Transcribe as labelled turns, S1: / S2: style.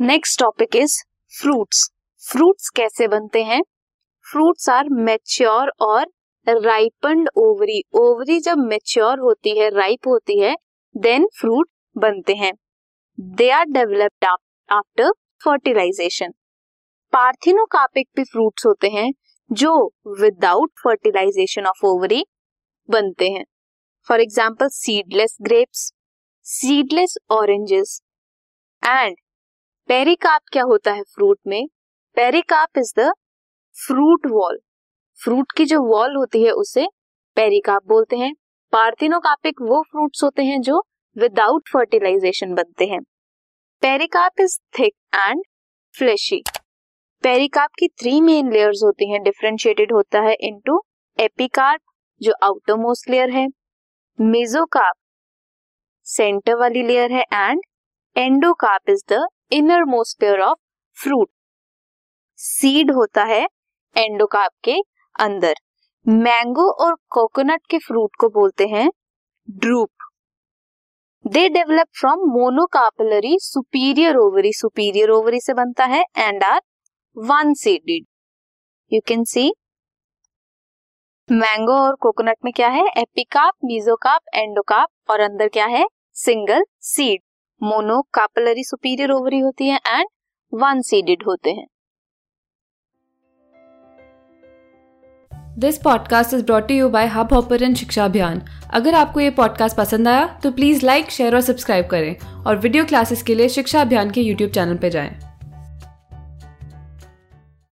S1: Next topic is fruits fruits कैसे बनते हैं? फ्रूट्स आर मेच्योर और राइपन्ड ओवरी ओवरी जब मेच्योर होती है राइप होती है देन फ्रूट बनते हैं. They are developed after fertilization parthenocarpic भी फ्रूट्स होते हैं, जो विदाउट फर्टिलाइजेशन ऑफ़ ओवरी बनते हैं. For example seedless grapes seedless oranges and pericarp क्या होता है फ्रूट में? Pericarp is the fruit wall fruit की जो वॉल होती है उसे पेरिकाप बोलते हैं। पार्थिनोकापिक वो फ्रूट्स होते हैं जो विदाउट फर्टिलाइजेशन बनते हैं। Pericarp is thick and fleshy pericarp की थ्री मेन लेयर्स होती हैं। डिफ्रेंशिएटेड होता है इनटू एपिकार्प, जो आउटर मोस्ट लेयर है। मेजोकार्प सेंटर वाली लेयर है। And endocarp is the innermost of fruit seed होता है एंडोकार्प के अंदर. मैंगो और कोकोनट के फ्रूट को बोलते हैं drupe they develop from monocarpellary superior ovary superior ovary से बनता है and are one seeded you can see mango और कोकोनट में क्या है? एपिकाप मीजोकाप एंडोकाप और अंदर क्या है? Single seed monocarpellary superior ovary होती है एंड वन सीडेड होते हैं।
S2: This podcast is brought you by Hubhopper Shiksha Abhiyan अगर आपको ये पॉडकास्ट पसंद आया तो प्लीज़ लाइक शेयर और सब्सक्राइब करें। और वीडियो क्लासेस के लिए शिक्षा अभियान के यूट्यूब चैनल पर जाएँ।